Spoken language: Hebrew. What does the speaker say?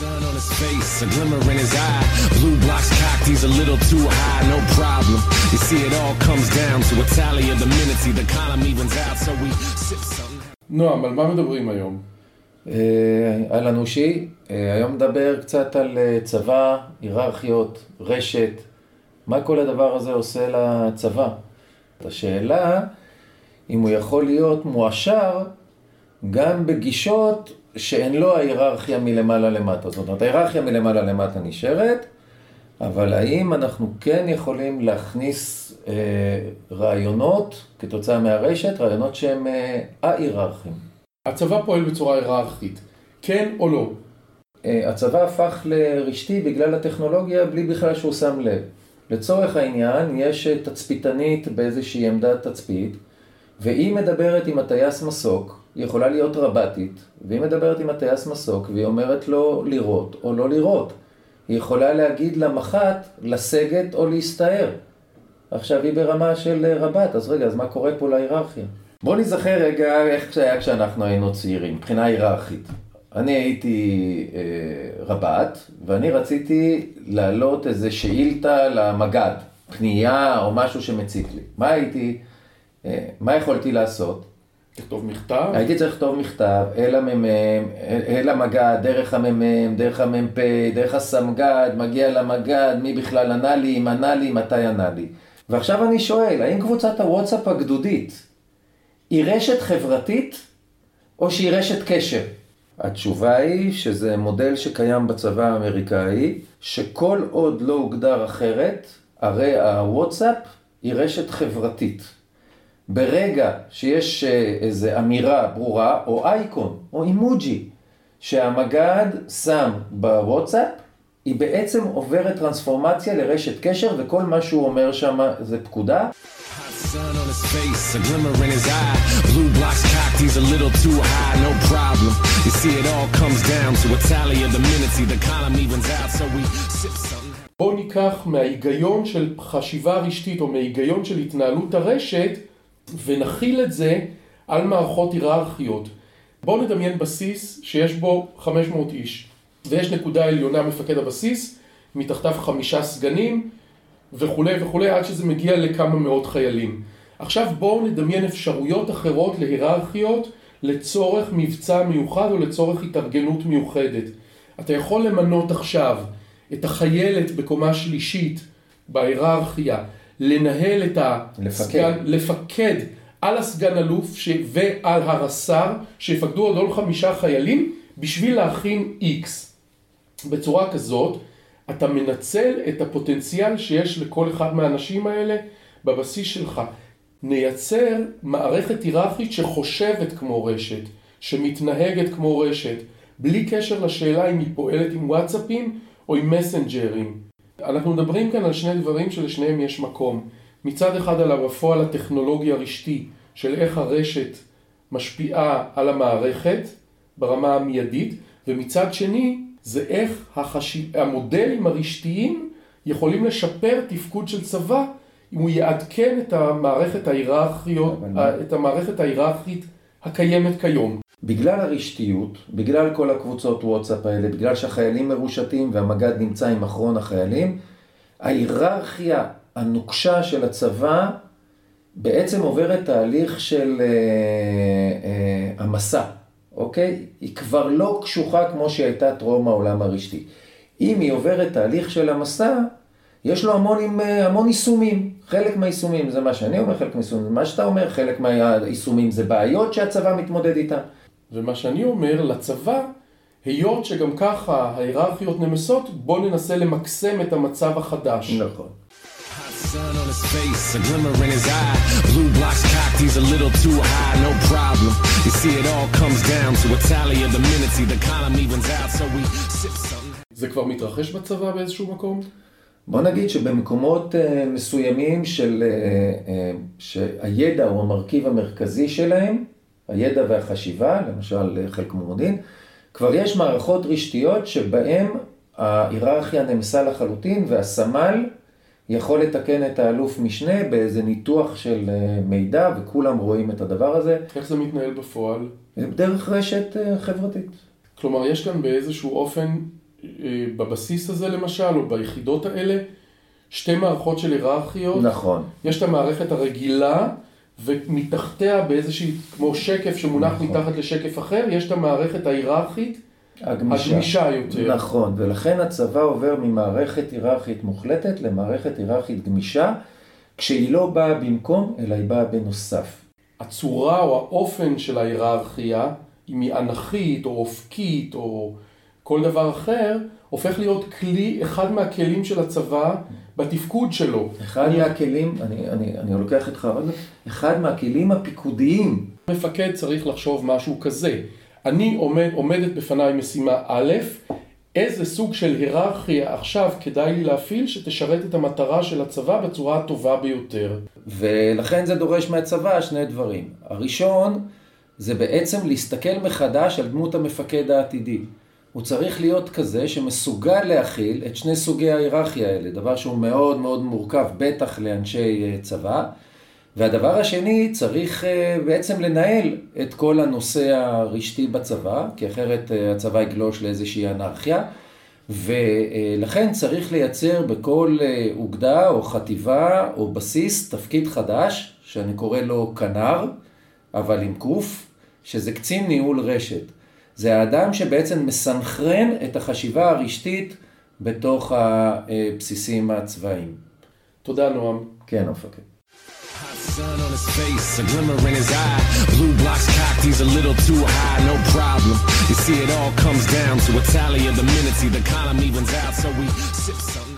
sun on his face, a glimmer in his eye. Blue blocks cocked, he's a little too high, no problem. You see, it all comes down to a tally of the minutes, the column evens out, so we sip something. נועם, על מה מדברים היום? אה, אהלן אושי, אה, היום נדבר קצת על אה, צבא, היררכיות, רשת, מה כל הדבר הזה עושה לצבא. השאלה אם הוא יכול להיות מועשר גם בגישות שהן לא ההיררכיה מלמעלה למטה. זאת אומרת, ההיררכיה מלמעלה למטה נשארת, אבל האם אנחנו כן יכולים להכניס אה, רעיונות כתוצאה מהרשת, רעיונות שהם אה, א-היררכיים. הצבא פועל בצורה היררכית, כן או לא? אה, הצבא הפך לרשתי בגלל הטכנולוגיה בלי בכלל שהוא שם לב. לצורך העניין, יש תצפיתנית באיזושהי עמדת תצפית, והיא מדברת עם הטייס מסוק, היא יכולה להיות רבתית, והיא מדברת עם הטייס מסוק, והיא אומרת לו לירות או לא לירות. היא יכולה להגיד למח"ט לסגת או להסתער. עכשיו היא ברמה של אה, רבת, אז רגע, אז מה קורה פה להיררכיה? בוא נזכר רגע איך זה היה כשאנחנו היינו צעירים, מבחינה היררכית. אני הייתי אה, רבת, ואני רציתי להעלות איזה שאילתה למג"ד, פנייה או משהו שמציק לי. מה הייתי, אה, מה יכולתי לעשות? תכתוב מכתב? הייתי צריך לכתוב מכתב אל המ"מ, אל המג"ד, דרך המ"מ, דרך המ"פ, דרך הסמג"ד, מגיע למג"ד, מי בכלל ענה לי, אם ענה לי, מתי ענה לי. ועכשיו אני שואל, האם קבוצת הוואטסאפ הגדודית היא רשת חברתית או שהיא רשת קשר? התשובה היא שזה מודל שקיים בצבא האמריקאי, שכל עוד לא הוגדר אחרת, הרי הוואטסאפ היא רשת חברתית. ברגע שיש אה, איזו אמירה ברורה, או אייקון, או אימוג'י, שהמג"ד שם בוואטסאפ, היא בעצם עוברת טרנספורמציה לרשת קשר, וכל מה שהוא אומר שם זה פקודה. Hot sun on his face, a glimmer in his eye. Blue blocks cocked, he's a little too high, no problem. You see, it all comes down to a tally of the minutes, the column evens out, so we sip something. בואו ניקח מההיגיון של חשיבה רשתית או מההיגיון של התנהלות הרשת ונכיל את זה על מערכות היררכיות. בואו נדמיין בסיס שיש בו 500 איש ויש נקודה עליונה מפקד הבסיס, מתחתיו חמישה סגנים וכולי וכולי עד שזה מגיע לכמה מאות חיילים. עכשיו בואו נדמיין אפשרויות אחרות להיררכיות לצורך מבצע מיוחד או לצורך התארגנות מיוחדת. אתה יכול למנות עכשיו את החיילת בקומה שלישית בהיררכיה, לנהל את הסגן, לפקד על הסגן אלוף ש... ועל הרס"ר, שיפקדו עוד עוד חמישה חיילים בשביל להכין איקס. בצורה כזאת, אתה מנצל את הפוטנציאל שיש לכל אחד מהאנשים האלה בבסיס שלך. נייצר מערכת היררכית שחושבת כמו רשת, שמתנהגת כמו רשת, בלי קשר לשאלה אם היא פועלת עם וואטסאפים או עם מסנג'רים. אנחנו מדברים כאן על שני דברים שלשניהם יש מקום. מצד אחד על בפועל הטכנולוגי הרשתי של איך הרשת משפיעה על המערכת ברמה המיידית, ומצד שני זה איך החשיב... המודלים הרשתיים יכולים לשפר תפקוד של צבא אם הוא יעדכן את המערכת ההיררכיות, את המערכת ההיררכית הקיימת כיום. בגלל הרשתיות, בגלל כל הקבוצות וואטסאפ האלה, בגלל שהחיילים מרושתים והמג"ד נמצא עם אחרון החיילים, ההיררכיה הנוקשה של הצבא בעצם עוברת תהליך של אה, אה, המסע, אוקיי? היא כבר לא קשוחה כמו שהיא הייתה טרום העולם הרשתי. אם היא עוברת תהליך של המסע, יש לו המון, המון יישומים. חלק מהיישומים זה מה שאני אומר, חלק מהיישומים זה מה שאתה אומר, חלק מהיישומים זה בעיות שהצבא מתמודד איתן. ומה שאני אומר, לצבא, היות שגם ככה ההיררכיות נמסות, בואו ננסה למקסם את המצב החדש. נכון. Hot sun on his face, a glimmer in his eye. Blue blocks cocked, he's a little too high, no problem. You see, it all comes down to a tally of the minutes, the column evens out, so we sip something. זה כבר מתרחש בצבא באיזשהו מקום? בוא נגיד שבמקומות uh, מסוימים של, uh, uh, שהידע הוא המרכיב המרכזי שלהם, הידע והחשיבה, למשל חלק ממודיעין, כבר יש מערכות רשתיות שבהן ההיררכיה נמסה לחלוטין והסמל יכול לתקן את האלוף משנה באיזה ניתוח של מידע וכולם רואים את הדבר הזה. איך זה מתנהל בפועל? דרך רשת חברתית. כלומר, יש כאן באיזשהו אופן אה, בבסיס הזה למשל, או ביחידות האלה, שתי מערכות של היררכיות. נכון. יש את המערכת הרגילה, ומתחתיה באיזושהי, כמו שקף שמונח נכון. מתחת לשקף אחר, יש את המערכת ההיררכית, הגמישה. הגמישה יותר. נכון, ולכן הצבא עובר ממערכת היררכית מוחלטת למערכת היררכית גמישה, כשהיא לא באה במקום, אלא היא באה בנוסף. הצורה או האופן של ההיררכיה, אם היא אנכית או אופקית או כל דבר אחר, הופך להיות כלי, אחד מהכלים של הצבא בתפקוד שלו. אחד מהכלים, אני, אני, אני לוקח איתך רגע, אחד מהכלים הפיקודיים, מפקד צריך לחשוב משהו כזה. אני עומד, עומדת בפניי משימה א', איזה סוג של היררכיה עכשיו כדאי לי להפעיל שתשרת את המטרה של הצבא בצורה הטובה ביותר. ולכן זה דורש מהצבא שני דברים. הראשון, זה בעצם להסתכל מחדש על דמות המפקד העתידי. הוא צריך להיות כזה שמסוגל להכיל את שני סוגי ההיררכיה האלה, דבר שהוא מאוד מאוד מורכב, בטח לאנשי אה, צבא. והדבר השני, צריך אה, בעצם לנהל את כל הנושא הרשתי בצבא, כי אחרת אה, הצבא יגלוש לאיזושהי אנרכיה. ולכן צריך לייצר בכל אוגדה או חטיבה או בסיס תפקיד חדש, שאני קורא לו כנר, אבל עם קוף, שזה קצין ניהול רשת. זה האדם שבעצם מסנכרן את החשיבה הרשתית בתוך הבסיסים הצבאיים. תודה נועם. כן, המפקד. Sun on his face, a glimmer in his eye. Blue blocks cocked, he's a little too high, no problem. You see, it all comes down to a tally of the minutes, the column evens out, so we sip something.